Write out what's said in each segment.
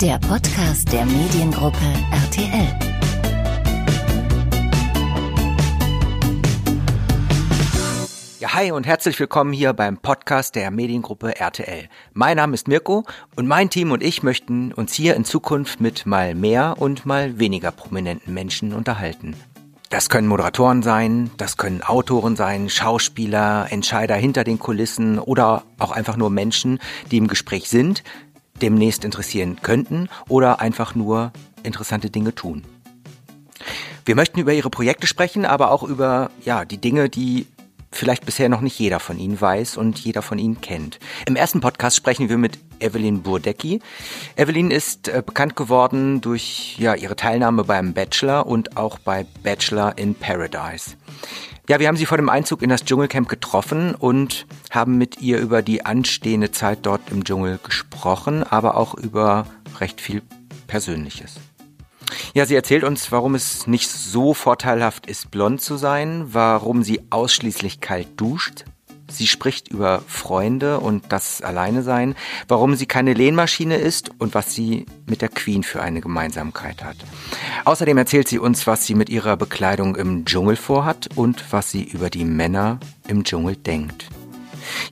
Der Podcast der Mediengruppe RTL. Ja, hi und herzlich willkommen hier beim Podcast der Mediengruppe RTL. Mein Name ist Mirko und mein Team und ich möchten uns hier in Zukunft mit mal mehr und mal weniger prominenten Menschen unterhalten. Das können Moderatoren sein, das können Autoren sein, Schauspieler, Entscheider hinter den Kulissen oder auch einfach nur Menschen, die im Gespräch sind, demnächst interessieren könnten oder einfach nur interessante Dinge tun. Wir möchten über ihre Projekte sprechen, aber auch über ja, die Dinge, die vielleicht bisher noch nicht jeder von Ihnen weiß und jeder von Ihnen kennt. Im ersten Podcast sprechen wir mit Evelyn Burdecki. Evelyn ist äh, bekannt geworden durch ja, ihre Teilnahme beim Bachelor und auch bei Bachelor in Paradise. Ja, wir haben sie vor dem Einzug in das Dschungelcamp getroffen und haben mit ihr über die anstehende Zeit dort im Dschungel gesprochen, aber auch über recht viel Persönliches. Ja, sie erzählt uns, warum es nicht so vorteilhaft ist, blond zu sein, warum sie ausschließlich kalt duscht. Sie spricht über Freunde und das Alleinesein, warum sie keine Lehnmaschine ist und was sie mit der Queen für eine Gemeinsamkeit hat. Außerdem erzählt sie uns, was sie mit ihrer Bekleidung im Dschungel vorhat und was sie über die Männer im Dschungel denkt.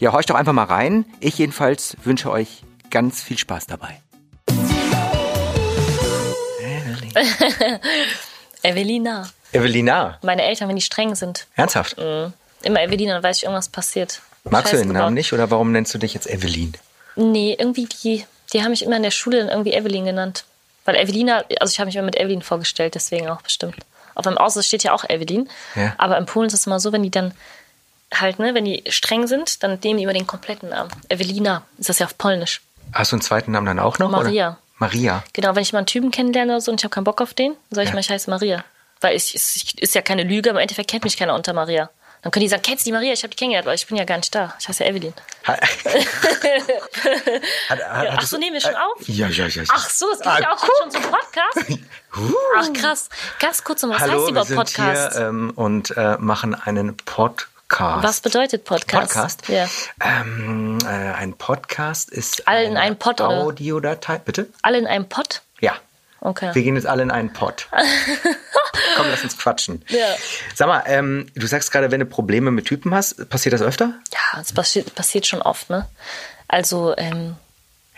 Ja, horcht doch einfach mal rein. Ich jedenfalls wünsche euch ganz viel Spaß dabei. Evelina. Evelina. Meine Eltern, wenn die streng sind. Ernsthaft? Mhm. Immer Evelina, dann weiß ich, irgendwas passiert. Magst du den Namen nicht oder warum nennst du dich jetzt Evelyn? Nee, irgendwie die, die haben mich immer in der Schule dann irgendwie Evelyn genannt. Weil Evelina, also ich habe mich immer mit Evelyn vorgestellt, deswegen auch bestimmt. Auf meinem Ausweis steht ja auch Evelyn. Ja. Aber in Polen ist es immer so, wenn die dann halt, ne, wenn die streng sind, dann nehmen die immer den kompletten Namen. Evelina ist das ja auf Polnisch. Hast du einen zweiten Namen dann auch noch? Maria. Oder? Maria. Genau, wenn ich mal einen Typen kennenlerne oder so und ich habe keinen Bock auf den, dann sage ich Ja. mal, ich heiße Maria. Weil ich, es ich, ist ja keine Lüge, aber im Endeffekt kennt mich keiner unter Maria. Dann können die sagen, kennst du die Maria? Ich habe die kennengelernt, aber ich bin ja gar nicht da. Ich heiße ja Evelyn. Hat, hat, Ja, ach so, nehmen wir schon auf? Ja, ja, ja. ja. Ach so, es geht Ah, ja auch schon zum Podcast. Ach krass. Ganz kurz noch, was Hallo, heißt überhaupt sind Podcast? hier ähm, und äh, machen einen Podcast. was bedeutet Podcast? Podcast? Ja. Ähm, äh, ein Podcast ist Alle in eine einen Pott, oder? Audiodatei. Bitte? Alle in einem Pott? Ja. Okay. Wir gehen jetzt alle in einen Pott. Komm, lass uns quatschen. Ja. Sag mal, ähm, du sagst gerade, wenn du Probleme mit Typen hast, passiert das öfter? Ja, es passiert, passiert schon oft, ne? Also, ähm,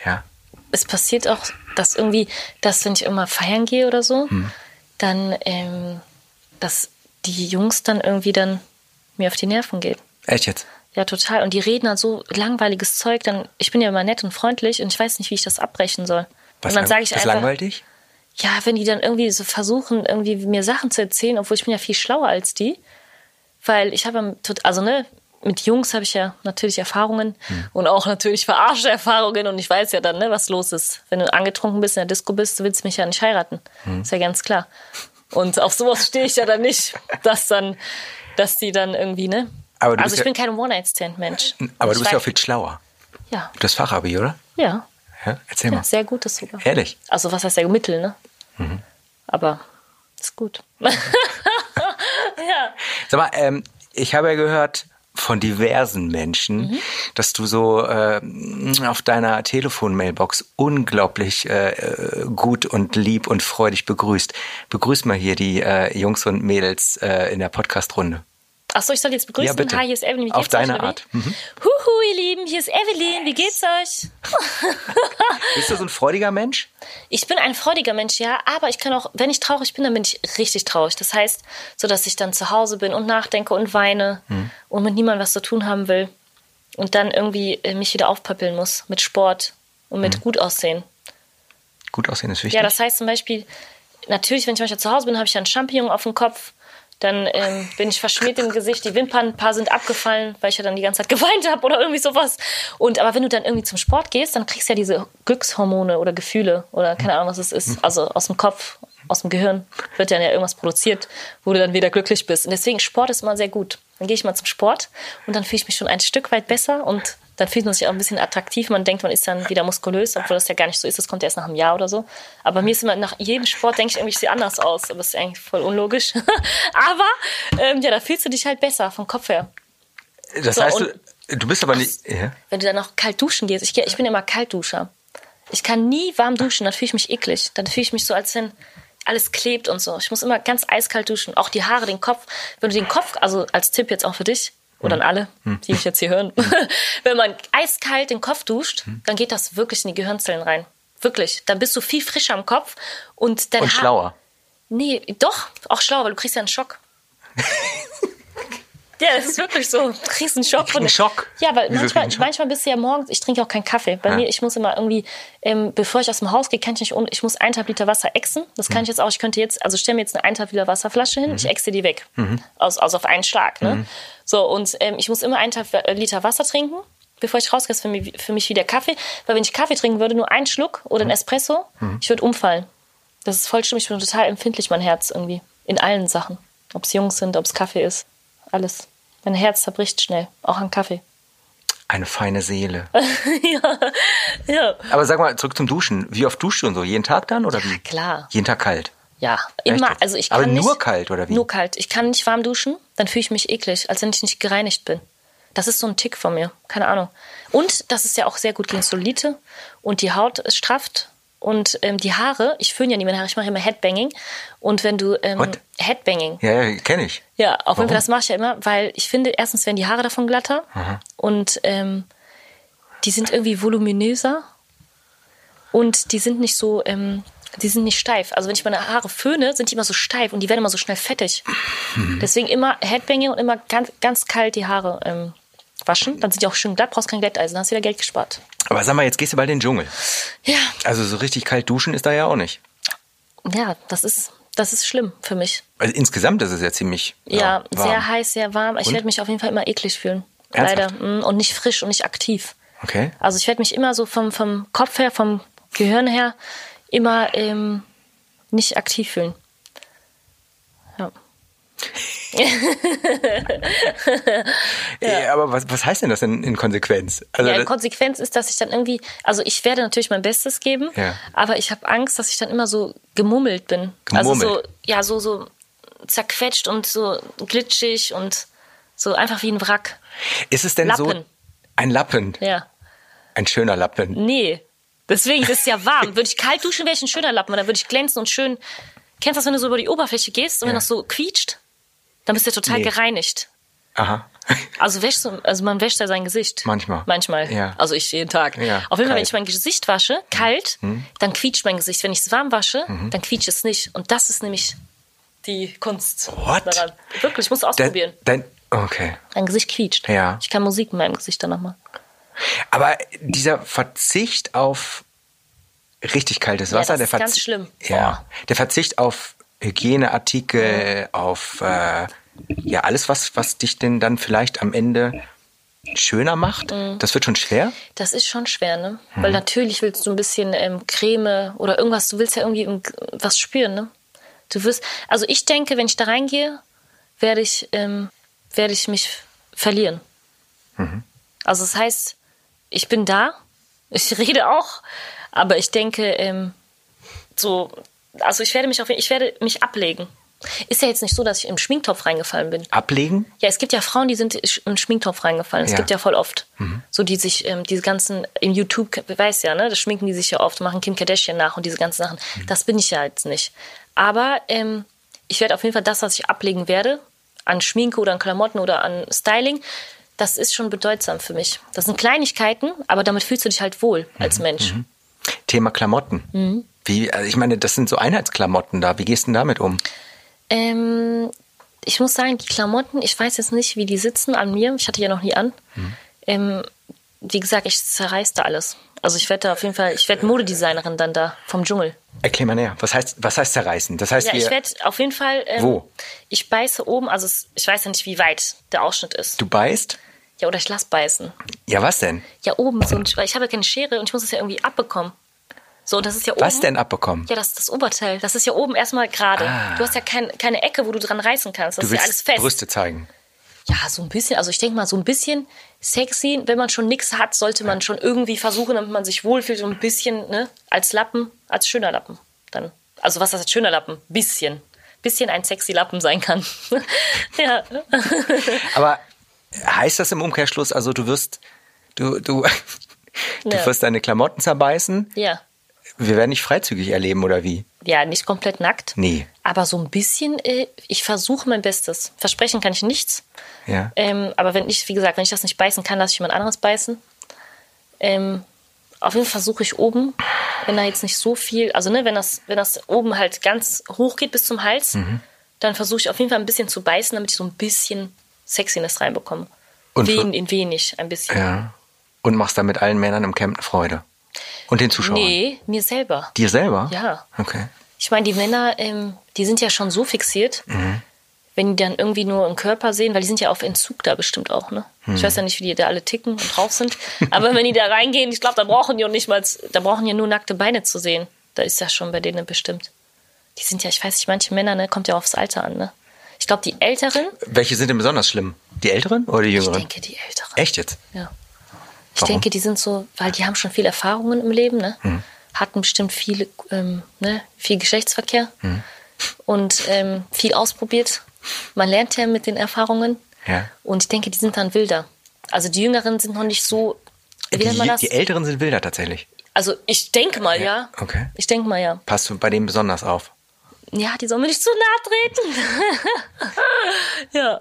Ja. es passiert auch, dass irgendwie, dass wenn ich immer feiern gehe oder so, dann, ähm, dass die Jungs dann irgendwie dann mir auf die Nerven gehen. Echt jetzt? Ja, total. Und die reden dann so langweiliges Zeug, dann, ich bin ja immer nett und freundlich und ich weiß nicht, wie ich das abbrechen soll. Was und dann sage ich einfach, langweilt dich? ja, wenn die dann irgendwie so versuchen, irgendwie mir Sachen zu erzählen, obwohl ich bin ja viel schlauer als die, weil ich habe, also ne, mit Jungs habe ich ja natürlich Erfahrungen und auch natürlich verarsche Erfahrungen und ich weiß ja dann, ne, was los ist. Wenn du angetrunken bist, in der Disco bist, du willst mich ja nicht heiraten. Ist ja ganz klar. Und auf sowas stehe ich ja dann nicht, dass dann, dass die dann irgendwie, ne? Aber also ich ja- bin kein One-Night-Stand-Mensch. Aber du bist ja auch viel schlauer. Ja, Du hast Fachabi, oder? ja. Ja, erzähl ja mal. sehr gutes sogar. Ehrlich? Also was heißt der Mittel, ne? Mhm. Aber ist gut. ja. Sag mal, ähm, ich habe ja gehört von diversen Menschen, Mhm. dass du so äh, auf deiner Telefonmailbox unglaublich äh, äh, gut und lieb und freudig begrüßt. Begrüß mal hier die äh, Jungs und Mädels äh, in der Podcast-Runde. Achso, ich soll jetzt begrüßen. Ja, bitte. Hi, hier ist Evelyn. Wie Auf geht's euch, deine wie? Art. Mhm. Huhu, ihr Lieben, hier ist Evelyn. Wie geht's euch? Bist du so ein freudiger Mensch? Ich bin ein freudiger Mensch, ja, aber ich kann auch, wenn ich traurig bin, dann bin ich richtig traurig. Das heißt, so dass ich dann zu Hause bin und nachdenke und weine Mhm. und mit niemandem was zu tun haben will und dann irgendwie äh, mich wieder aufpäppeln muss mit Sport und mit Mhm. gut aussehen. Gut aussehen ist wichtig. Ja, das heißt zum Beispiel, natürlich, wenn ich manchmal zu Hause bin, habe ich einen Champignon auf dem Kopf. Dann ähm, bin ich verschmiert im Gesicht, die Wimpern, ein paar sind abgefallen, weil ich ja dann die ganze Zeit geweint habe oder irgendwie sowas. Und aber wenn du dann irgendwie zum Sport gehst, dann kriegst du ja diese Glückshormone oder Gefühle oder keine Ahnung, was es ist. Also aus dem Kopf, aus dem Gehirn wird dann ja irgendwas produziert, wo du dann wieder glücklich bist. Und deswegen Sport ist immer sehr gut. Dann gehe ich mal zum Sport und dann fühle ich mich schon ein Stück weit besser und dann fühlt man sich auch ein bisschen attraktiv. Man denkt, man ist dann wieder muskulös, obwohl das ja gar nicht so ist. Das kommt erst nach einem Jahr oder so. Aber mir ist immer nach jedem Sport, denke ich irgendwie, ich sehe anders aus. Aber das ist eigentlich voll unlogisch. Aber ähm, ja, da fühlst du dich halt besser vom Kopf her. Das So, heißt, du, du bist aber nicht. Ja. Wenn du dann noch kalt duschen gehst. Ich, ich bin immer Kaltduscher. Ich kann nie warm duschen, dann fühle ich mich eklig. Dann fühle ich mich so, als wenn alles klebt und so. Ich muss immer ganz eiskalt duschen. Auch die Haare, den Kopf. Wenn du den Kopf, also als Tipp jetzt auch für dich oder an alle, die mich jetzt hier hören, wenn man eiskalt den Kopf duscht, dann geht das wirklich in die Gehirnzellen rein. Wirklich. Dann bist du viel frischer im Kopf und dein Und Haar- schlauer. Nee, doch, auch schlau, weil du kriegst ja einen Schock. ja, das ist wirklich so. Du kriegst einen Schock. Ja, weil manchmal, manchmal bist du ja morgens, ich trinke auch keinen Kaffee. Bei Ja. mir, ich muss immer irgendwie, ähm, bevor ich aus dem Haus gehe, kann ich nicht, ohne- ich muss eineinhalb Liter Wasser exen. Das Mhm. kann ich jetzt auch, ich könnte jetzt, also stell mir jetzt eine eineinhalb Liter Wasserflasche hin, ich exe die weg. Aus, aus auf einen Schlag, ne? Mhm. So, und ähm, ich muss immer eineinhalb Liter Wasser trinken. Bevor ich rausgehe, ist für mich, für mich wie der Kaffee. Weil wenn ich Kaffee trinken würde, nur einen Schluck oder Mhm. ein Espresso, ich würde umfallen. Das ist voll schlimm. Ich bin total empfindlich, mein Herz irgendwie. In allen Sachen. Ob es Jungs sind, ob es Kaffee ist. Alles. Mein Herz zerbricht schnell. Auch an Kaffee. Eine feine Seele. Ja. Aber sag mal, zurück zum Duschen. Wie oft duschst du und so? Jeden Tag dann oder wie? klar. Jeden Tag kalt. Ja, immer. Also ich kann Aber nicht, nur kalt, oder wie? Nur kalt. Ich kann nicht warm duschen, dann fühle ich mich eklig, als wenn ich nicht gereinigt bin. Das ist so ein Tick von mir. Keine Ahnung. Und das ist ja auch sehr gut gegen Solite. Und die Haut ist strafft. Und ähm, die Haare, ich föhne ja nie meine Haare, ich mache immer Headbanging. Und wenn du ähm, What? Headbanging, Ja, ja kenne ich. Ja, auf jeden? Fall, das mache ich ja immer, weil ich finde, erstens werden die Haare davon glatter und ähm, die sind irgendwie voluminöser und die sind nicht so, ähm, die sind nicht steif. Also wenn ich meine Haare föhne, sind die immer so steif und die werden immer so schnell fettig. Deswegen immer Headbanging und immer ganz, ganz kalt die Haare ähm, waschen. Dann sind die auch schön glatt, brauchst kein Glätteisen, dann hast du wieder Geld gespart. Aber sag mal, jetzt gehst du bald in den Dschungel. Ja, Also so richtig kalt duschen ist da ja auch nicht. ja, das ist, das ist schlimm für mich. Also insgesamt ist es ja ziemlich Ja, warm. sehr heiß, sehr warm. Ich werde mich auf jeden Fall immer eklig fühlen. Ernsthaft? Leider. Mm, Und nicht frisch und nicht aktiv. Okay. Also ich werde mich immer so vom, vom Kopf her, vom Gehirn her, immer ähm, nicht aktiv fühlen. Ja. Ja. aber was, was heißt denn das in, in Konsequenz? Also ja, in Konsequenz ist, dass ich dann irgendwie, also ich werde natürlich mein Bestes geben, Ja. aber ich habe Angst, dass ich dann immer so gemummelt bin. Gemummelt? Also so, ja, so, so zerquetscht und so glitschig und so einfach wie ein Wrack. ist es denn so Lappen. ein Lappen, Ja. ein schöner Lappen? Nee. Deswegen, das ist ja warm. Würde ich kalt duschen, wäre ich ein schöner Lappen. Dann würde ich glänzen und schön. Kennst du das, wenn du so über die Oberfläche gehst und wenn Ja. das so quietscht? Dann bist du total Nee. gereinigt. Aha. Also wäschst du, also man wäscht ja sein Gesicht. Manchmal. Manchmal. Ja. Also ich jeden Tag. Ja, Auf jeden Fall, wenn. Mhm. ich mein Gesicht wasche, kalt, dann quietscht mein Gesicht. Wenn ich es warm wasche, dann quietscht es nicht. Und das ist nämlich die Kunst What? daran. Wirklich, ich muss Dein, ausprobieren. dein, okay. Mein Gesicht quietscht. Ja. Ich kann Musik in meinem Gesicht dann nochmal. Aber dieser Verzicht auf richtig kaltes Ja, Wasser, das der ist ganz Verzicht, schlimm. Ja, der Verzicht auf Hygieneartikel, auf äh, ja alles, was was dich denn dann vielleicht am Ende schöner macht. Mhm. Das wird schon schwer. Das ist schon schwer, ne? Mhm. Weil natürlich willst du ein bisschen ähm, Creme oder irgendwas, du willst ja irgendwie was spüren, ne? Du wirst, also ich denke, wenn ich da reingehe, werde ich, ähm, werde ich mich verlieren. Mhm. Also das heißt, ich bin da, ich rede auch, aber ich denke, ähm, so, also ich werde mich auf, ich werde mich ablegen. Ist ja jetzt nicht so, dass ich im Schminktopf reingefallen bin. Ablegen? Ja, es gibt ja Frauen, die sind im Schminktopf reingefallen. Es Ja. gibt ja voll oft. So, die sich, ähm, diese ganzen, im YouTube, weiß ja, ne, das schminken die sich ja oft, machen Kim Kardashian nach und diese ganzen Sachen. Das bin ich ja jetzt nicht. Aber ähm, ich werde auf jeden Fall das, was ich ablegen werde, an Schminke oder an Klamotten oder an Styling, das ist schon bedeutsam für mich. Das sind Kleinigkeiten, aber damit fühlst du dich halt wohl als Mensch. Thema Klamotten. Mhm. Wie, also ich meine, das sind so Einheitsklamotten da. Wie gehst du denn damit um? Ähm, ich muss sagen, die Klamotten, ich weiß jetzt nicht, wie die sitzen an mir. Ich hatte ja noch nie an. Ähm, wie gesagt, ich zerreiß da alles. Also ich werde da auf jeden Fall, ich werde Modedesignerin dann da vom Dschungel. Erklär mal näher. Was heißt, was heißt zerreißen? Das heißt, Ja, ich werde auf jeden Fall. Ähm, Wo? Ich beiße oben, also ich weiß ja nicht, wie weit der Ausschnitt ist. du beißt? Ja, oder ich lass beißen. Ja, was denn? Ja, oben so ein, weil ich habe ja keine Schere und ich muss es ja irgendwie abbekommen. So, das ist ja oben. Was denn abbekommen? Ja, das das Oberteil. Das ist ja oben erstmal gerade. Ah. Du hast ja kein, keine Ecke, wo du dran reißen kannst. Das du ist ja willst alles fest. Brüste zeigen. Ja, so ein bisschen. Also ich denke mal, so ein bisschen sexy. Wenn man schon nichts hat, sollte man schon irgendwie versuchen, damit man sich wohlfühlt, so ein bisschen, ne, als Lappen, als schöner Lappen. Dann. Also was das als schöner Lappen? Bisschen. Bisschen ein sexy Lappen sein kann. ja. Aber heißt das im Umkehrschluss, also du wirst, du, du, Du Ja. wirst deine Klamotten zerbeißen. Ja. Wir werden dich freizügig erleben, oder wie? Ja, nicht komplett nackt. Nee. Aber so ein bisschen, äh, ich versuche mein Bestes. Versprechen kann ich nichts. Ja. Ähm, aber wenn ich, wie gesagt, wenn ich das nicht beißen kann, lasse ich jemand anderes beißen. Ähm, auf jeden Fall versuche ich oben, wenn da jetzt nicht so viel, also ne, wenn das, wenn das oben halt ganz hoch geht bis zum Hals, Mhm. dann versuche ich auf jeden Fall ein bisschen zu beißen, damit ich so ein bisschen Sexiness reinbekomme. Und Wen, in wenig, ein bisschen. Ja. Und machst damit allen Männern im Camp eine Freude. Und den Zuschauern. Nee, mir selber. Dir selber? Ja. Okay. Ich meine, die Männer, ähm, die sind ja schon so fixiert, Mhm. wenn die dann irgendwie nur einen Körper sehen, weil die sind ja auf Entzug da bestimmt auch, ne? Mhm. Ich weiß ja nicht, wie die da alle ticken und drauf sind. Aber wenn die da reingehen, ich glaube, da brauchen die auch nicht mal, da brauchen ja nur nackte Beine zu sehen. Da ist das schon bei denen bestimmt. Die sind ja, ich weiß nicht, manche Männer, ne, kommt ja aufs Alter an, ne? Ich glaube, die Älteren, Welche sind denn besonders schlimm? Die Älteren oder die ich Jüngeren? denke, die Älteren. Echt jetzt? Ja. Ich Warum? denke, die sind so, weil die haben schon viel Erfahrungen im Leben, ne? Hm. Hatten bestimmt viele, ähm, ne, viel Geschlechtsverkehr Hm. und ähm, viel ausprobiert. Man lernt ja mit den Erfahrungen. Ja. Und ich denke, die sind dann wilder. Also die Jüngeren sind noch nicht so, wie nennt man Die, das? die Älteren sind wilder tatsächlich. Also ich denke mal, ja. Okay. Ich denke mal, ja. Passt du bei denen besonders auf? Ja, die sollen mir nicht zu nahe treten. ja.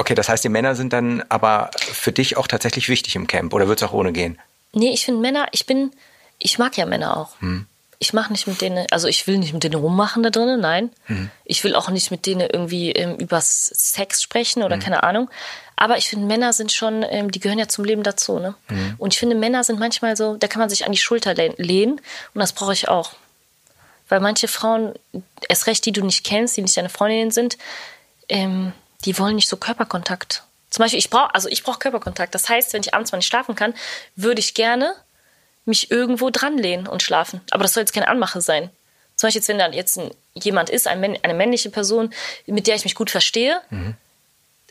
Okay, das heißt, die Männer sind dann aber für dich auch tatsächlich wichtig im Camp oder wird es auch ohne gehen? Nee, ich finde Männer, ich bin, ich mag ja Männer auch. Hm. Ich mache nicht mit denen, also ich will nicht mit denen rummachen da drinnen, nein. Hm. Ich will auch nicht mit denen irgendwie ähm, über Sex sprechen Hm. oder keine Ahnung. Aber ich finde, Männer sind schon, ähm, die gehören ja zum Leben dazu, ne? Hm. Und ich finde, Männer sind manchmal so, da kann man sich an die Schulter lehn- lehnen und das brauche ich auch. Weil manche Frauen, erst recht die du nicht kennst, die nicht deine Freundinnen sind, ähm, die wollen nicht so Körperkontakt. Zum Beispiel, ich brauche, also ich brauche Körperkontakt. Das heißt, wenn ich abends mal nicht schlafen kann, würde ich gerne mich irgendwo dran lehnen und schlafen. Aber das soll jetzt keine Anmache sein. Zum Beispiel, jetzt, wenn da jetzt ein, jemand ist, ein, eine männliche Person, mit der ich mich gut verstehe,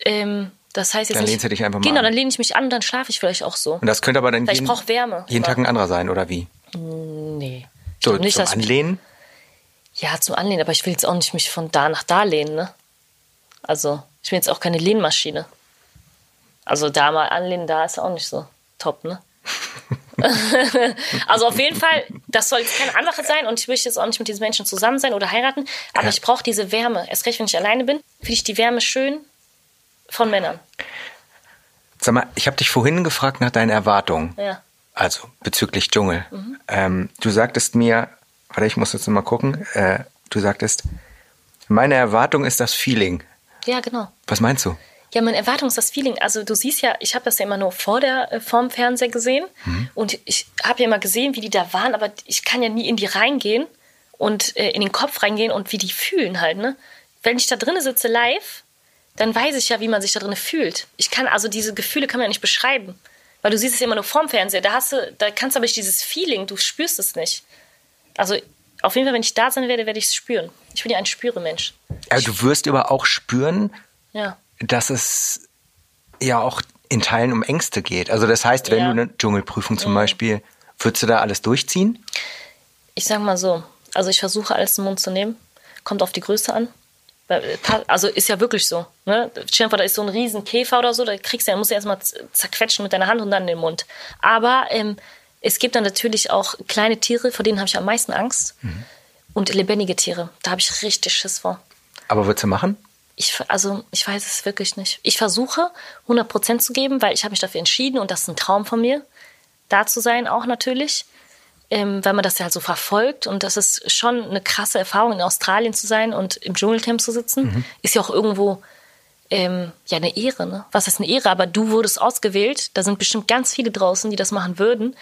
ähm, das heißt jetzt Mhm. Dann lehnst du dich einfach mal Genau, an. dann lehne ich mich an und dann schlafe ich vielleicht auch so. Und das könnte aber dann Weil ich jeden, brauche Wärme. jeden Tag ein anderer sein, oder wie? Nee. Ich So, nicht, zum dass ich Anlehnen? Ja, zum Anlehnen, aber ich will jetzt auch nicht mich von da nach da lehnen, ne? Also, ich bin jetzt auch keine Lehnmaschine. Also da mal anlehnen, da ist auch nicht so top, ne? also auf jeden Fall, das soll jetzt keine Anmache sein und ich möchte jetzt auch nicht mit diesen Menschen zusammen sein oder heiraten, aber Ja. ich brauche diese Wärme. Erst recht, wenn ich alleine bin, finde ich die Wärme schön von Männern. Sag mal, ich habe dich vorhin gefragt nach deinen Erwartungen. Ja. Also bezüglich Dschungel. Mhm. Ähm, du sagtest mir, warte, ich muss jetzt mal gucken. Äh, du sagtest, meine Erwartung ist das Feeling. Ja, genau. Was meinst du? Ja, meine Erwartung ist das Feeling. Also du siehst ja, ich habe das ja immer nur vor der äh, vorm Fernseher gesehen und ich habe ja immer gesehen, wie die da waren, aber ich kann ja nie in die reingehen und äh, in den Kopf reingehen und wie die fühlen halt. Ne? Wenn ich da drinnen sitze live, dann weiß ich ja, wie man sich da drinnen fühlt. Ich kann also diese Gefühle kann man ja nicht beschreiben, weil du siehst es ja immer nur vorm Fernseher. Da hast du, da kannst du aber nicht dieses Feeling, du spürst es nicht. Also auf jeden Fall, wenn ich da sein werde, werde ich es spüren. Ich bin ja ein Spüremensch. Aber du wirst aber auch spüren, Ja. dass es ja auch in Teilen um Ängste geht. Also das heißt, wenn Ja. du eine Dschungelprüfung zum Beispiel, würdest du da alles durchziehen? Ich sag mal so, also ich versuche alles im Mund zu nehmen. Kommt auf die Größe an. Äh, Also ist ja wirklich so. Ne? Stell da ist so ein riesen Käfer oder so, da kriegst du, ja- musst du erstmal zerquetschen mit deiner Hand und dann in den Mund. Aber ähm, es gibt dann natürlich auch kleine Tiere, vor denen habe ich am meisten Angst. Und lebendige Tiere, da habe ich richtig Schiss vor. Aber würdest du machen? Ich, also, ich weiß es wirklich nicht. Ich versuche, 100% zu geben, weil ich habe mich dafür entschieden und das ist ein Traum von mir, da zu sein auch natürlich, ähm, weil man das ja halt so verfolgt und das ist schon eine krasse Erfahrung, in Australien zu sein und im Dschungelcamp zu sitzen, ist ja auch irgendwo ähm, ja eine Ehre. Ne? Was ist eine Ehre? Aber du wurdest ausgewählt, da sind bestimmt ganz viele draußen, die das machen würden.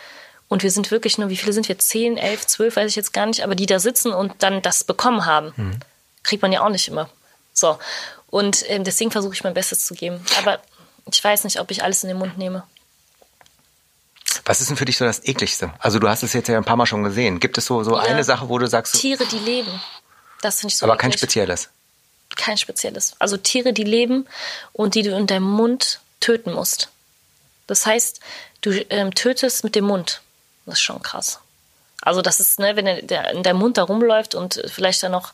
Und wir sind wirklich nur, wie viele sind wir? Zehn, elf, zwölf, weiß ich jetzt gar nicht, aber die da sitzen und dann das bekommen haben. Kriegt man ja auch nicht immer. So. Und ähm, deswegen versuche ich mein Bestes zu geben. Aber ich weiß nicht, ob ich alles in den Mund nehme. Was ist denn für dich so das ekligste? Also du hast es jetzt ja ein paar Mal schon gesehen. Gibt es so, so Ja. eine Sache, wo du sagst, Tiere, die leben. Das finde ich so aber kein eklig. spezielles? Kein spezielles. Also Tiere, die leben und die du in deinem Mund töten musst. Das heißt, du ähm, tötest mit dem Mund. Das ist schon krass. Also das ist, ne, wenn der, der in deinem Mund da rumläuft und vielleicht dann noch,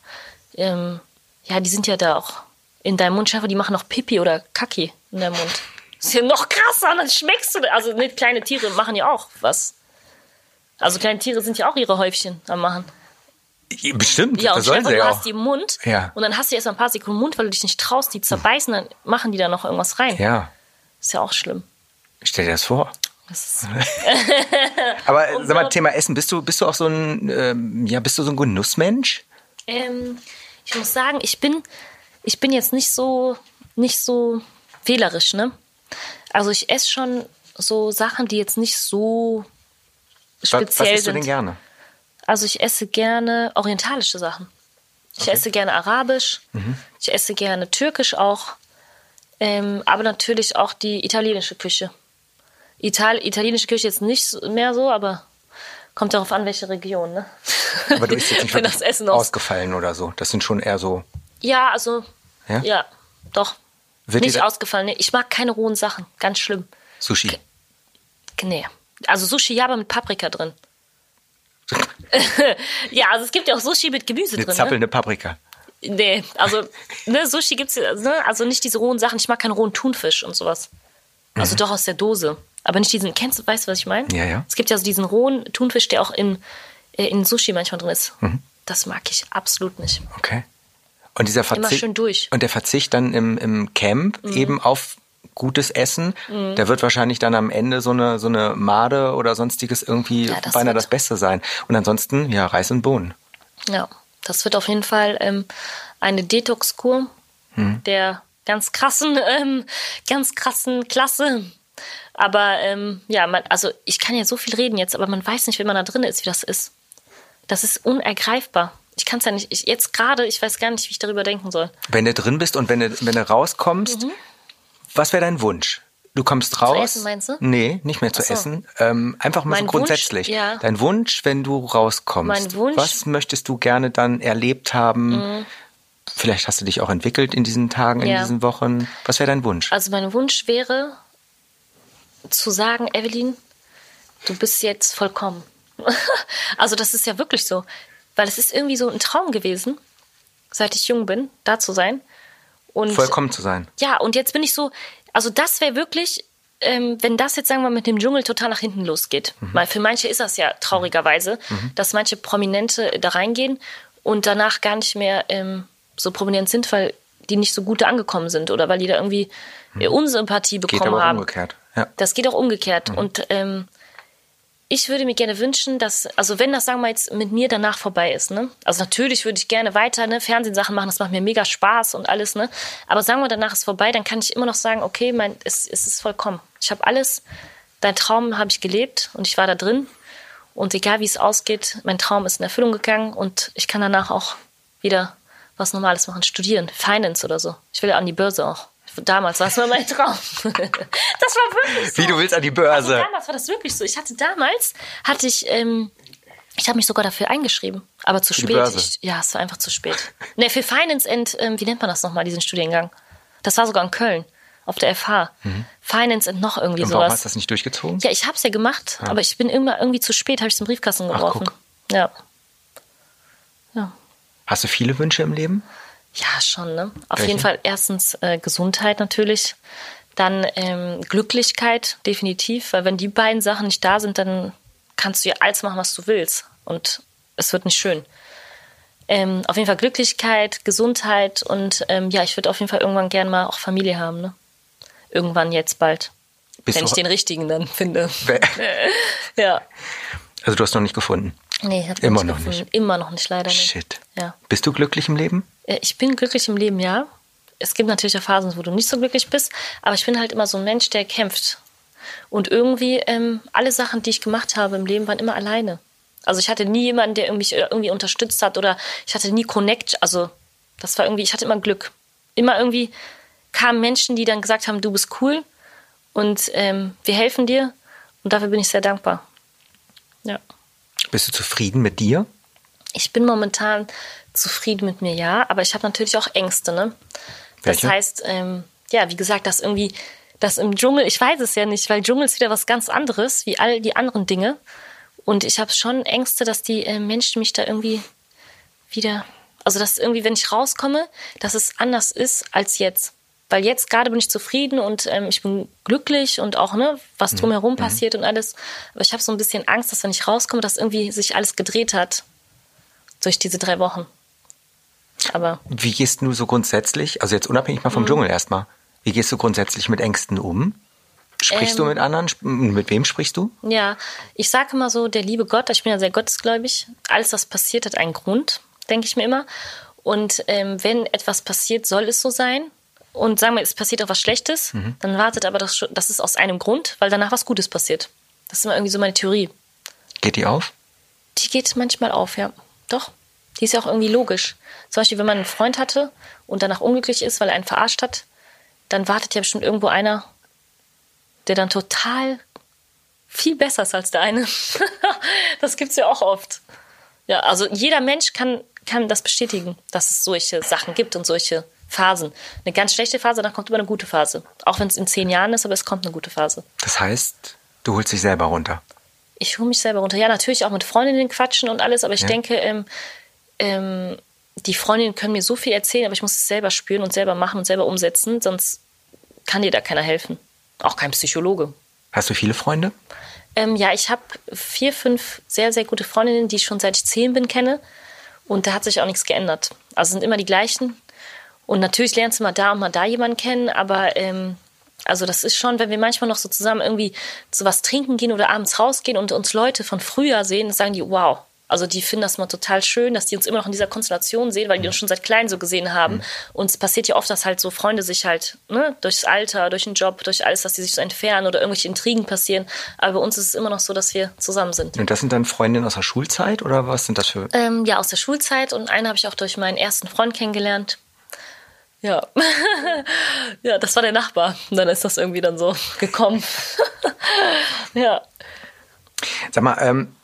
ähm, ja, die sind ja da auch in deinem Mund. Schaffe, die machen noch Pipi oder Kaki in deinem Mund. Das ist ja noch krasser dann schmeckst du. Also ne, kleine Tiere machen ja auch was. Also kleine Tiere sind ja auch ihre Häufchen am machen. Bestimmt, Ja, und das sollen sie du auch. hast die im Mund Ja. und dann hast du erst mal ein paar Sekunden Mund, weil du dich nicht traust, die zerbeißen, dann machen die da noch irgendwas rein. Ja, Ist ja auch schlimm. stell dir das vor. Aber sag mal, Thema Essen, bist du, bist du auch so ein, ähm, ja, bist du so ein Genussmensch? ähm, ich muss sagen, ich bin, ich bin jetzt nicht so, nicht so wählerisch, ne? Also ich esse schon so Sachen, die jetzt nicht so Was, was speziell isst du denn gerne? Also ich esse gerne orientalische Sachen. Ich esse gerne arabisch. Mhm. Ich esse gerne türkisch auch. Ähm, aber natürlich auch die italienische Küche. Ital italienische Küche jetzt nicht mehr so, aber kommt darauf an, welche Region. Ne? Aber du bist jetzt nicht das Essen aus. ausgefallen oder so. Das sind schon eher so. Ja, also Ja? ja, doch. Wird nicht ausgefallen. Nee, ich mag keine rohen Sachen. Ganz schlimm. Sushi. Nee. Also Sushi ja, aber mit Paprika drin. ja, also es gibt ja auch Sushi mit Gemüse Eine drin. Ne? zappelnde Paprika. Nee, also ne, Sushi gibt's ja, ne, also nicht diese rohen Sachen. Ich mag keinen rohen Thunfisch und sowas. Also doch aus der Dose. Aber nicht diesen, kennst du, weißt du, was ich meine? Mhm. Ja, ja. Es gibt ja so diesen rohen Thunfisch, der auch in, äh, in Sushi manchmal drin ist. Mhm. Das mag ich absolut nicht. Okay. Und dieser Verzicht. schön durch. Mhm. Und der Verzicht dann im, im Camp eben auf gutes Essen, der wird wahrscheinlich dann am Ende so eine, so eine Made oder sonstiges irgendwie Ja, das beinahe das Beste sein. Und ansonsten, ja, Reis und Bohnen. Ja, das wird auf jeden Fall ähm, eine Detox-Kur Mhm. der ganz krassen, ähm, ganz krassen Klasse. Aber ähm, ja, man, also ich kann ja so viel reden jetzt, aber man weiß nicht, wenn man da drin ist, wie das ist. Das ist unergreifbar. Ich kann es ja nicht, ich, jetzt gerade, ich weiß gar nicht, wie ich darüber denken soll. Wenn du drin bist und wenn du, wenn du rauskommst, was wäre dein Wunsch? Du kommst raus. Mhm. essen, meinst du? Nee, nicht mehr zu so. essen. Ähm, einfach mal Mein so Wunsch, grundsätzlich. ja. Dein Wunsch, wenn du rauskommst. Mein Wunsch- Was möchtest du gerne dann erlebt haben? Vielleicht hast du dich auch entwickelt in diesen Tagen, in Ja. diesen Wochen. Was wäre dein Wunsch? Also mein Wunsch wäre zu sagen, Evelyn, du bist jetzt vollkommen. also das ist ja wirklich so, weil es ist irgendwie so ein Traum gewesen, seit ich jung bin, da zu sein. Und Vollkommen zu sein. ja, und jetzt bin ich so, also das wäre wirklich, ähm, wenn das jetzt, sagen wir mal, mit dem Dschungel total nach hinten losgeht. Weil für manche ist das ja traurigerweise, dass manche Prominente da reingehen und danach gar nicht mehr ähm, so prominent sind, weil die nicht so gut angekommen sind oder weil die da irgendwie äh, Unsympathie Geht bekommen aber haben. umgekehrt. Ja. Das geht auch umgekehrt. Und ähm, ich würde mir gerne wünschen, dass, also wenn das, sagen wir mal, jetzt mit mir danach vorbei ist, ne? Also natürlich würde ich gerne weiter, ne, Fernsehsachen machen, das macht mir mega Spaß und alles, ne? Aber sagen wir, danach ist vorbei, dann kann ich immer noch sagen, okay, mein, es, es ist vollkommen. Ich habe alles, dein Traum habe ich gelebt und ich war da drin. Und egal wie es ausgeht, mein Traum ist in Erfüllung gegangen und ich kann danach auch wieder was Normales machen, studieren, Finance oder so. Ich will ja an die Börse auch. Damals war es mal mein Traum. das war wirklich so. Wie du willst an die Also Börse. damals war das wirklich so. Ich hatte damals, hatte ich, ähm, ich habe mich sogar dafür eingeschrieben, aber zu die spät. Ich, ja, es war einfach zu spät. ne, für Finance and, ähm, wie nennt man das nochmal, diesen Studiengang? Das war sogar in Köln, auf der FH. Finance and noch irgendwie Mhm. Und warum sowas. hast du das nicht durchgezogen? Ja, ich habe es ja gemacht, aber ich bin immer irgendwie zu spät, habe ich es im Briefkasten geworfen. guck. Ja. Ja. Hast du viele Wünsche im Leben? Ja, schon, ne? Auf Welche? jeden Fall erstens äh, Gesundheit natürlich. Dann ähm, Glücklichkeit, definitiv. Weil wenn die beiden Sachen nicht da sind, dann kannst du ja alles machen, was du willst. Und es wird nicht schön. Ähm, auf jeden Fall Glücklichkeit, Gesundheit und ähm, ja, ich würde auf jeden Fall irgendwann gerne mal auch Familie haben, ne? Irgendwann jetzt bald. Bist wenn ich den richtigen dann finde. Ja. Also du hast noch nicht gefunden. Nee, ich Immer nicht noch gefunden. nicht. Immer noch nicht, leider nicht. Shit. Ja. Bist du glücklich im Leben? Äh, Ich bin glücklich im Leben, ja. Es gibt natürlich auch Phasen, wo du nicht so glücklich bist, aber ich bin halt immer so ein Mensch, der kämpft. Und irgendwie, ähm, alle Sachen, die ich gemacht habe im Leben, waren immer alleine. Also ich hatte nie jemanden, der mich irgendwie unterstützt hat oder ich hatte nie Connect. Also das war irgendwie, ich hatte immer Glück. Immer irgendwie kamen Menschen, die dann gesagt haben, du bist cool und ähm, wir helfen dir. Und dafür bin ich sehr dankbar. Ja. Bist du zufrieden mit dir? Ich bin momentan zufrieden mit mir, ja, aber ich habe natürlich auch Ängste, ne? Das Welche? heißt, ähm, ja, wie gesagt, dass irgendwie, dass im Dschungel, ich weiß es ja nicht, weil Dschungel ist wieder was ganz anderes, wie all die anderen Dinge. Und ich habe schon Ängste, dass die äh, Menschen mich da irgendwie wieder, also dass irgendwie, wenn ich rauskomme, dass es anders ist als jetzt. Weil jetzt gerade bin ich zufrieden und ähm, ich bin glücklich und auch, ne, was drumherum passiert und alles. Aber ich habe so ein bisschen Angst, dass wenn ich rauskomme, dass irgendwie sich alles gedreht hat durch diese drei Wochen. Aber Wie gehst du so grundsätzlich, also jetzt unabhängig mal Mhm. vom Dschungel erstmal, wie gehst du grundsätzlich mit Ängsten um? Sprichst du Ähm. mit anderen? Mit wem sprichst du? Ja, ich sage immer so, der liebe Gott, ich bin ja sehr gottesgläubig, alles, was passiert, hat einen Grund, denke ich mir immer. Und ähm, wenn etwas passiert, soll es so sein. Und sagen wir, es passiert auch was Schlechtes, dann wartet aber das, schon- das ist aus einem Grund, weil danach was Gutes passiert. Das ist immer irgendwie so meine Theorie. Geht die auf? Die geht manchmal auf, ja. Doch. Die ist ja auch irgendwie logisch. Zum Beispiel, wenn man einen Freund hatte und danach unglücklich ist, weil er einen verarscht hat, dann wartet ja bestimmt irgendwo einer, der dann total viel besser ist als der eine. das gibt's ja auch oft. Ja, also jeder Mensch kann, kann das bestätigen, dass es solche Sachen gibt und solche Phasen. Eine ganz schlechte Phase, dann kommt immer eine gute Phase. Auch wenn es in zehn Jahren ist, aber es kommt eine gute Phase. Das heißt, du holst dich selber runter. Ich hole mich selber runter. Ja, natürlich auch mit Freundinnen quatschen und alles, aber ich Ja. denke, ähm, ähm, die Freundinnen können mir so viel erzählen, aber ich muss es selber spüren und selber machen und selber umsetzen, sonst kann dir da keiner helfen. Auch kein Psychologe. Hast du viele Freunde? Ähm, ja, ich habe vier, fünf sehr, sehr gute Freundinnen, die ich schon seit ich zehn bin kenne. Und da hat sich auch nichts geändert. Also sind immer die gleichen. Und natürlich lernst du mal da und mal da jemanden kennen, aber ähm, also das ist schon, wenn wir manchmal noch so zusammen irgendwie zu was trinken gehen oder abends rausgehen und uns Leute von früher sehen, dann sagen die, wow. Also die finden das mal total schön, dass die uns immer noch in dieser Konstellation sehen, weil die uns schon seit klein so gesehen haben. Und es passiert ja oft, dass halt so Freunde sich halt ne, durchs Alter, durch den Job, durch alles, dass die sich so entfernen oder irgendwelche Intrigen passieren. Aber bei uns ist es immer noch so, dass wir zusammen sind. Und das sind dann Freundinnen aus der Schulzeit oder was sind das für? Ähm, ja, aus der Schulzeit und eine habe ich auch durch meinen ersten Freund kennengelernt. Ja. ja, das war der Nachbar. Und dann ist das irgendwie dann so gekommen. ja. Sag mal, ähm,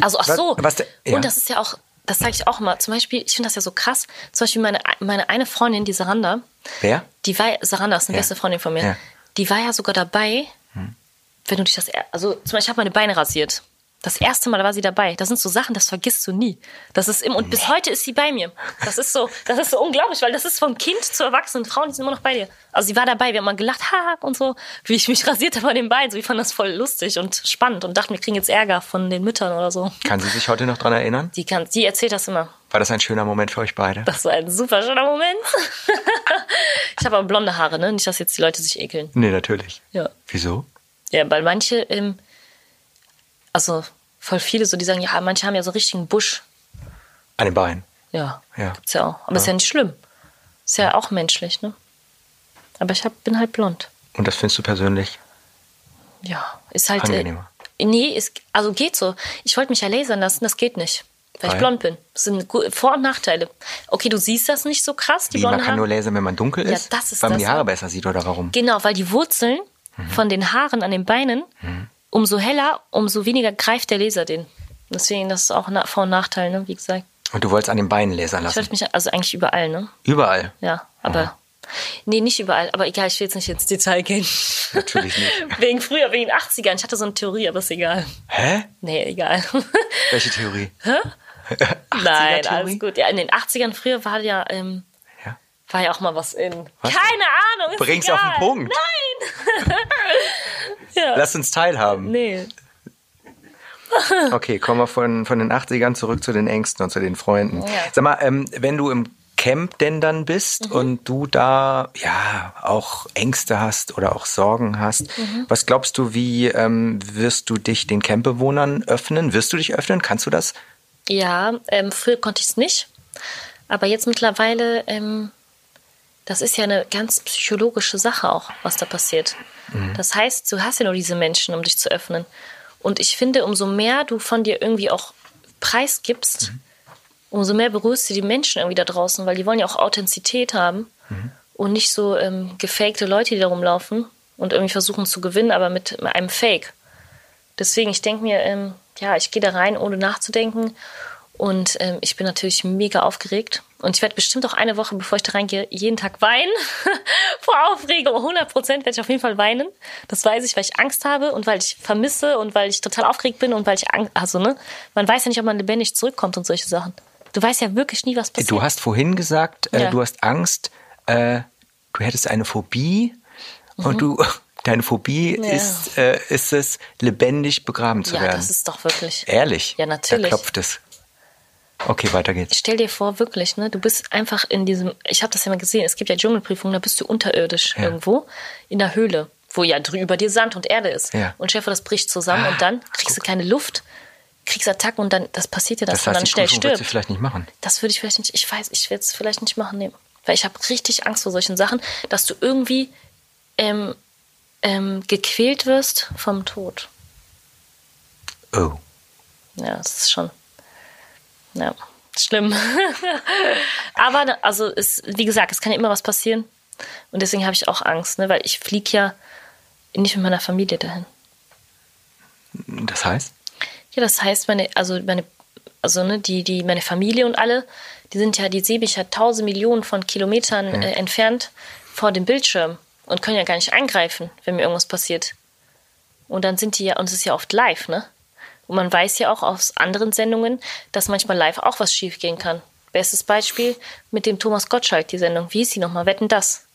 Also, ach so. Was- was der- ja. Und das ist ja auch, das sage ich auch immer. Zum Beispiel, ich finde das ja so krass. Zum Beispiel meine, meine eine Freundin, die Saranda, wer? die war, Saranda ist eine Ja. beste Freundin von mir, Ja. die war ja sogar dabei, wenn du dich das, also zum Beispiel, ich habe meine Beine rasiert. Das erste Mal war sie dabei. Das sind so Sachen, das vergisst du nie. Das ist im, und bis heute ist sie bei mir. Das ist so, das ist so unglaublich, weil das ist vom Kind zur erwachsenen Frau, die sind immer noch bei dir. Also sie war dabei, wir haben mal gelacht, ha, und so, wie ich mich rasiert habe an den Beinen. So, ich fand das voll lustig und spannend und dachte, wir kriegen jetzt Ärger von den Müttern oder so. Kann sie sich heute noch dran erinnern? Die kann, die erzählt das immer. War das ein schöner Moment für euch beide? Das war ein super schöner Moment. ich habe aber blonde Haare, ne? Nicht, dass jetzt die Leute sich ekeln. Nee, natürlich. Ja. Wieso? Ja, weil manche, ähm, also voll viele so, die sagen, ja, manche haben ja so richtigen Busch. An den Beinen. Ja, Ja. gibt's ja auch. Aber ist ja nicht schlimm. Ist ja auch menschlich, ne? Aber ich hab, bin halt blond. Und das findest du persönlich? Ja, ist halt. Angenehmer. Äh, nee, ist, also geht so. Ich wollte mich ja lasern lassen, das geht nicht. Weil Weil? ich blond bin. Das sind Vor- und Nachteile. Okay, du siehst das nicht so krass, die Wie, man kann nur lasern, wenn man dunkel Ja, ist? das ist Weil man das, die Haare ja. besser sieht oder warum? Genau, weil die Wurzeln Mhm. von den Haaren an den Beinen, umso heller, umso weniger greift der Laser den. Deswegen, das ist auch ein Vor- und Nachteil, ne? wie gesagt. Und du wolltest an den Beinen lasern Ich lassen? wollte mich, also eigentlich überall, ne? Überall? Ja, aber. Nee, nicht überall. Aber egal, ich will jetzt nicht ins Detail gehen. Natürlich nicht. wegen früher, wegen den 80ern. Ich hatte so eine Theorie, aber ist egal. Hä? Nee, egal. Welche Theorie? Nein, 80er-Theorie? alles gut. Ja, in den 80ern früher war ja, ähm, Ja. war ja auch mal was in. Was Keine Ahnung. Ist Bring's egal. auf den Punkt. Nein! Ja. Lass uns teilhaben. Nee. Okay, kommen wir von, von den 80ern zurück zu den Ängsten und zu den Freunden. Ja. Sag mal, ähm, wenn du im Camp denn dann bist Mhm. und du da ja auch Ängste hast oder auch Sorgen hast, Mhm. was glaubst du, wie ähm, wirst du dich den Campbewohnern öffnen? Wirst du dich öffnen? Kannst du das? Ja, ähm, früher konnte ich es nicht. Aber jetzt mittlerweile, ähm, das ist ja eine ganz psychologische Sache auch, was da passiert. Das heißt, du hast ja nur diese Menschen, um dich zu öffnen. Und ich finde, umso mehr du von dir irgendwie auch preisgibst, umso mehr berührst du die Menschen irgendwie da draußen, weil die wollen ja auch Authentizität haben und nicht so ähm, gefakte Leute, die da rumlaufen und irgendwie versuchen zu gewinnen, aber mit einem Fake. Deswegen, ich denke mir, ähm, ja, ich gehe da rein, ohne nachzudenken. Und ähm, ich bin natürlich mega aufgeregt. Und ich werde bestimmt auch eine Woche, bevor ich da reingehe, jeden Tag weinen. Vor Aufregung. 100 Prozent werde ich auf jeden Fall weinen. Das weiß ich, weil ich Angst habe und weil ich vermisse und weil ich total aufgeregt bin und weil ich Angst, also, ne? Man weiß ja nicht, ob man lebendig zurückkommt und solche Sachen. Du weißt ja wirklich nie, was passiert. Du hast vorhin gesagt, äh, Ja. du hast Angst, äh, du hättest eine Phobie und du, deine Phobie Mhm. Ja. ist, äh, ist es, lebendig begraben zu Ja, werden. das ist doch wirklich. Ehrlich? Ja, natürlich. Da klopft es. Okay, weiter geht's. Stell dir vor, wirklich, ne, du bist einfach in diesem, ich habe das ja mal gesehen, es gibt ja Dschungelprüfungen, da bist du unterirdisch Ja. irgendwo in der Höhle, wo ja drüber dir Sand und Erde ist. Ja. Und vor, das bricht zusammen Ah, und dann kriegst du keine Luft, kriegst Attacken und dann, das passiert dir, dass Das du heißt, dann die schnell Prüfung wird sie stirbst. vielleicht nicht machen. Das würde ich vielleicht nicht, ich weiß, ich werde es vielleicht nicht machen, nee. Weil ich habe richtig Angst vor solchen Sachen, dass du irgendwie ähm, ähm, gequält wirst vom Tod. Oh. Ja, das ist schon. Ja, schlimm. Aber ne, also es, wie gesagt, es kann ja immer was passieren. Und deswegen habe ich auch Angst, ne? weil ich fliege ja nicht mit meiner Familie dahin. Das heißt? Ja, das heißt, meine, also meine, also ne, die, die, meine Familie und alle, die sind ja, die sehe ich ja tausend Millionen von Kilometern äh, entfernt vor dem Bildschirm und können ja gar nicht eingreifen, wenn mir irgendwas passiert. Und dann sind die ja, und es ist ja oft live, ne? Und man weiß ja auch aus anderen Sendungen, dass manchmal live auch was schiefgehen kann. Bestes Beispiel mit dem Thomas Gottschalk, die Sendung. Wie ist sie nochmal? Wetten das?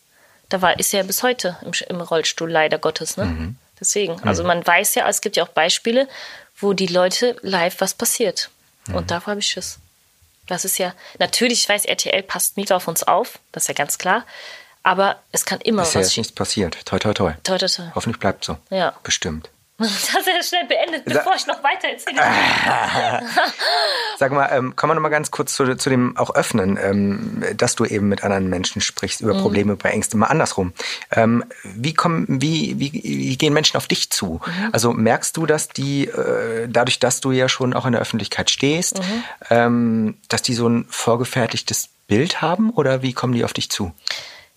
Da war, ist er ja bis heute im, im Rollstuhl, leider Gottes, ne? Deswegen. Also man weiß ja, es gibt ja auch Beispiele, wo die Leute live was passiert. Und davor habe ich Schiss. Das ist ja, natürlich, ich weiß, RTL passt mega auf uns auf, das ist ja ganz klar. Aber es kann immer Ist ja was jetzt schief. nichts passiert. Toi, toi, toi. Toi, toi, toi. Hoffentlich bleibt so. Ja. Bestimmt. Das hat er schnell beendet, bevor ich noch weiter erzähle. Sag mal, ähm, kommen wir noch mal ganz kurz zu, zu dem auch öffnen, ähm, dass du eben mit anderen Menschen sprichst Mhm. über Probleme, über Ängste, mal andersrum. Ähm, wie kommen, wie, wie, wie gehen Menschen auf dich zu? Mhm. Also merkst du, dass die, äh, dadurch, dass du ja schon auch in der Öffentlichkeit stehst, Mhm. ähm, dass die so ein vorgefertigtes Bild haben oder wie kommen die auf dich zu?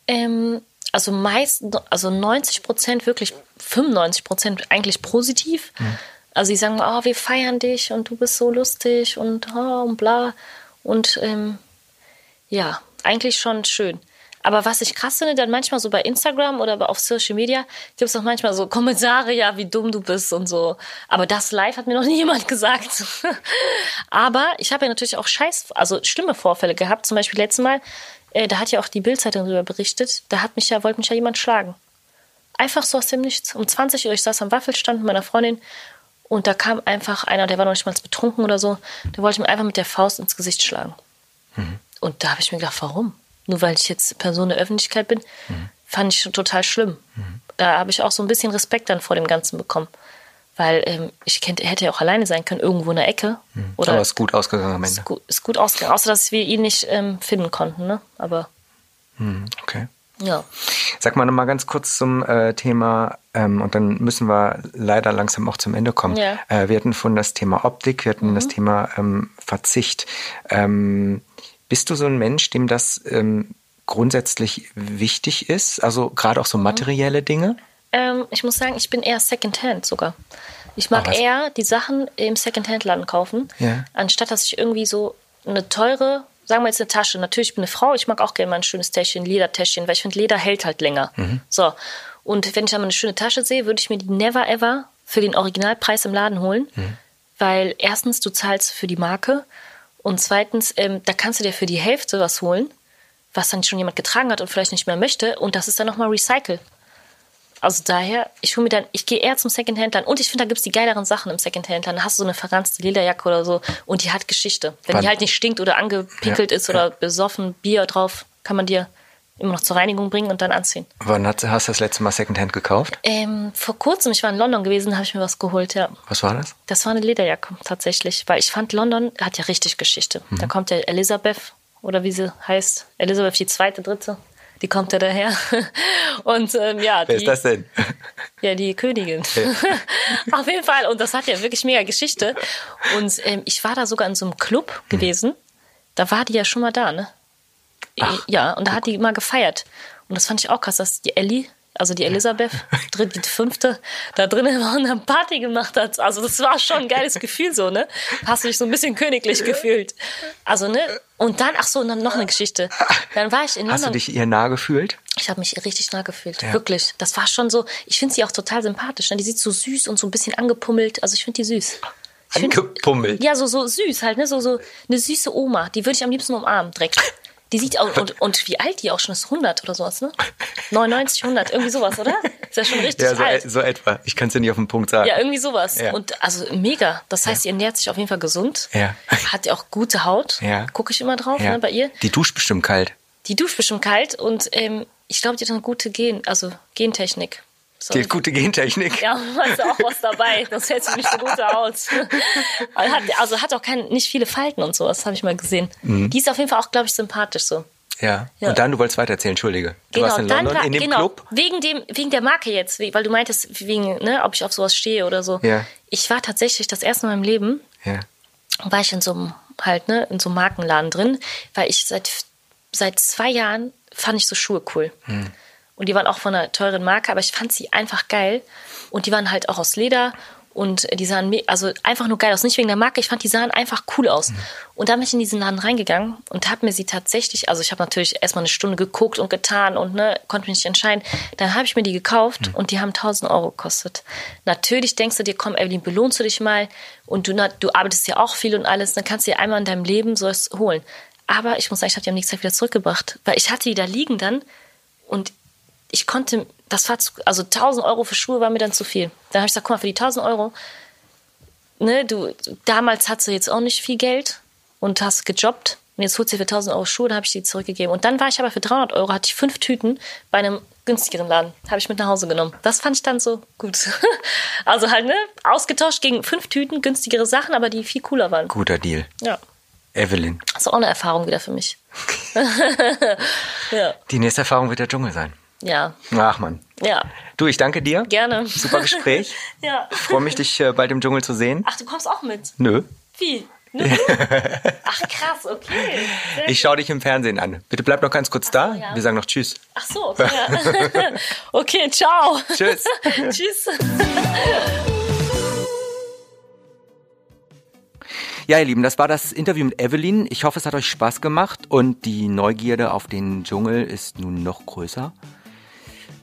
Ähm, also meist, also 90 Prozent, wirklich 95 Prozent eigentlich positiv. Also die sagen, oh, wir feiern dich und du bist so lustig und, oh, und bla. Und ähm, ja, eigentlich schon schön. Aber was ich krass finde, dann manchmal so bei Instagram oder auf Social Media gibt es auch manchmal so Kommentare, ja, wie dumm du bist und so. Aber das live hat mir noch nie jemand gesagt. Aber ich habe ja natürlich auch scheiß, also schlimme Vorfälle gehabt. Zum Beispiel letztes Mal, äh, da hat ja auch die Bildzeitung darüber berichtet, da hat mich ja, wollte mich ja jemand schlagen. Einfach so aus dem Nichts. Um 20 Uhr, ich saß am Waffelstand mit meiner Freundin und da kam einfach einer, der war noch nicht mal betrunken oder so, der wollte mir einfach mit der Faust ins Gesicht schlagen. Und da habe ich mir gedacht, warum? Nur weil ich jetzt Person der Öffentlichkeit bin, fand ich total schlimm. Da habe ich auch so ein bisschen Respekt dann vor dem Ganzen bekommen. Weil ähm, ich kennt, hätte ja auch alleine sein können, irgendwo in der Ecke. Oder Aber ist gut ausgegangen am Ende. ist gut, ist gut ausgegangen. Außer, dass wir ihn nicht ähm, finden konnten. Ne? Aber Okay. ja. Sag mal noch mal ganz kurz zum äh, Thema, ähm, und dann müssen wir leider langsam auch zum Ende kommen. Ja. Äh, wir hatten von das Thema Optik, wir hatten das Thema ähm, Verzicht. Ähm, bist du so ein Mensch, dem das ähm, grundsätzlich wichtig ist? Also gerade auch so materielle Dinge? Ähm, ich muss sagen, ich bin eher Secondhand sogar. Ich mag was? eher die Sachen im Secondhand-Laden kaufen, Ja. anstatt dass ich irgendwie so eine teure, sagen wir jetzt eine Tasche. Natürlich, ich bin eine Frau, ich mag auch gerne mal ein schönes Täschchen, Ledertäschchen, weil ich finde, Leder hält halt länger. Mhm. So. Und wenn ich dann mal eine schöne Tasche sehe, würde ich mir die never ever für den Originalpreis im Laden holen. Mhm. Weil erstens, du zahlst für die Marke und zweitens, ähm, da kannst du dir für die Hälfte was holen, was dann schon jemand getragen hat und vielleicht nicht mehr möchte und das ist dann nochmal Recycle. Also daher, ich hole mir dann, ich gehe eher zum Secondhand-Laden und ich finde, da gibt es die geileren Sachen im Secondhand-Laden. Da hast du so eine verranzte Lederjacke oder so und die hat Geschichte. Wenn Wann- die halt nicht stinkt oder angepickelt Ja, ist oder besoffen, Bier drauf, kann man dir immer noch zur Reinigung bringen und dann anziehen. Wann hast, hast du das letzte Mal Secondhand gekauft? Ähm, vor kurzem, ich war in London gewesen, habe ich mir was geholt, ja. Was war das? Das war eine Lederjacke tatsächlich, weil ich fand, London hat ja richtig Geschichte. Mhm. Da kommt der Elisabeth, oder wie sie heißt, Elisabeth die zweite, dritte, die kommt ja daher. Und ähm, ja, Wer die, ist das denn? ja, die Königin. Auf jeden Fall. Und das hat ja wirklich mega Geschichte. Und ähm, ich war da sogar in so einem Club gewesen. Da war die ja schon mal da, ne? ja, und da hat die immer gefeiert. Und das fand ich auch krass, dass die Ellie, also die Elisabeth, dritte, die fünfte, da drinnen war und eine Party gemacht hat. Also das war schon ein geiles Gefühl so, ne? Hast du dich so ein bisschen königlich gefühlt. Also, ne? Und dann, ach so, und dann noch eine Geschichte. Dann war ich in Hast du London. dich ihr nah gefühlt? Ich habe mich richtig nah gefühlt. Ja. Wirklich. Das war schon so. Ich finde sie auch total sympathisch. Ne? Die sieht so süß und so ein bisschen angepummelt. Also ich finde die süß. Ich find- Angepummelt. Ja, so, so süß halt, ne? So, so eine süße Oma. Die würde ich am liebsten umarmen, direkt. Die sieht auch, und, und wie alt die auch schon ist, 100 oder sowas, ne? 99, 100, irgendwie sowas, oder? Ist ja schon richtig Ja, so, alt. so etwa. Ich kann es ja nicht auf den Punkt sagen. Ja, irgendwie sowas. Ja. Und also mega. Das heißt, ihr ernährt sich auf jeden Fall gesund. Ja. Hat ja auch gute Haut. Ja. Gucke ich immer drauf, Ja. ne, bei ihr. Die duscht bestimmt kalt. Die duscht bestimmt kalt und ähm, ich glaube, die hat eine gute Gen, also Gentechnik. Hat gute Gentechnik. Ja, hast du auch was dabei. Das hält sich nicht so gut aus. Hat, also hat auch kein, nicht viele Falten und sowas, habe ich mal gesehen. Mhm. Die ist auf jeden Fall auch, glaube ich, sympathisch so. Ja. Ja. Und dann, du wolltest weitererzählen, Entschuldige. Du warst in London in dem genau, Club. Wegen, dem, wegen der Marke jetzt, weil du meintest, wegen, ne, ob ich auf sowas stehe oder so. Ja. Ich war tatsächlich das erste Mal in meinem Leben, Ja. war ich in so einem halt, ne, in so einem Markenladen drin, weil ich seit, seit zwei Jahren fand ich so Schuhe cool. Hm. Und die waren auch von einer teuren Marke, aber ich fand sie einfach geil. Und die waren halt auch aus Leder und die sahen also einfach nur geil aus. Nicht wegen der Marke, ich fand, die sahen einfach cool aus. Hm. Und dann bin ich in diesen Laden reingegangen und habe mir sie tatsächlich, also ich habe natürlich erstmal eine Stunde geguckt und getan und ne, konnte mich nicht entscheiden. Dann habe ich mir die gekauft Hm. und die haben 1000 Euro gekostet. Natürlich denkst du dir, komm, Evelyn, belohnst du dich mal und du, na, du arbeitest ja auch viel und alles, dann kannst du dir einmal in deinem Leben sowas holen. Aber ich muss sagen, ich habe die am nächsten Tag wieder zurückgebracht, weil ich hatte die da liegen dann und ich konnte, das war zu, also 1000 Euro für Schuhe war mir dann zu viel. Dann habe ich gesagt, guck mal, für die 1000 Euro, ne, du, damals hattest du jetzt auch nicht viel Geld und hast gejobbt und jetzt holst du dir für 1000 Euro Schuhe, dann habe ich die zurückgegeben. Und dann war ich aber für 300 Euro, hatte ich fünf Tüten bei einem günstigeren Laden, habe ich mit nach Hause genommen. Das fand ich dann so gut. Also halt, ne, ausgetauscht gegen fünf Tüten, günstigere Sachen, aber die viel cooler waren. Guter Deal. Ja, Evelyn. das ist auch eine Erfahrung wieder für mich. ja, Die nächste Erfahrung wird der Dschungel sein. Ja, Ach man. ja, Du, ich danke dir. gerne. Super Gespräch. ja. Freue mich, dich äh, bald im Dschungel zu sehen. Ach, du kommst auch mit? Nö. Wie? Ne? Ach krass, okay. Sehr Ich schaue dich im Fernsehen an. Bitte bleib noch ganz kurz da. ja. Wir sagen noch Tschüss. Ach so, okay. Ja. okay, ciao. Tschüss. Tschüss. Ja, ihr Lieben, das war das Interview mit Evelyn. Ich hoffe, es hat euch Spaß gemacht und die Neugierde auf den Dschungel ist nun noch größer.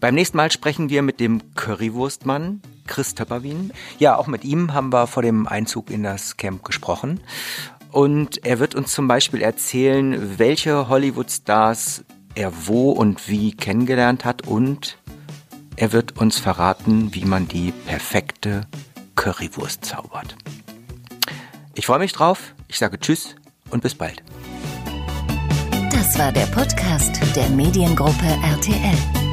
Beim nächsten Mal sprechen wir mit dem Currywurstmann Chris Töpperwien. Ja, auch mit ihm haben wir vor dem Einzug in das Camp gesprochen. Und er wird uns zum Beispiel erzählen, welche Hollywood-Stars er wo und wie kennengelernt hat und er wird uns verraten, wie man die perfekte Currywurst zaubert. Ich freue mich drauf. Ich sage Tschüss und bis bald. Das war der Podcast der Mediengruppe RTL.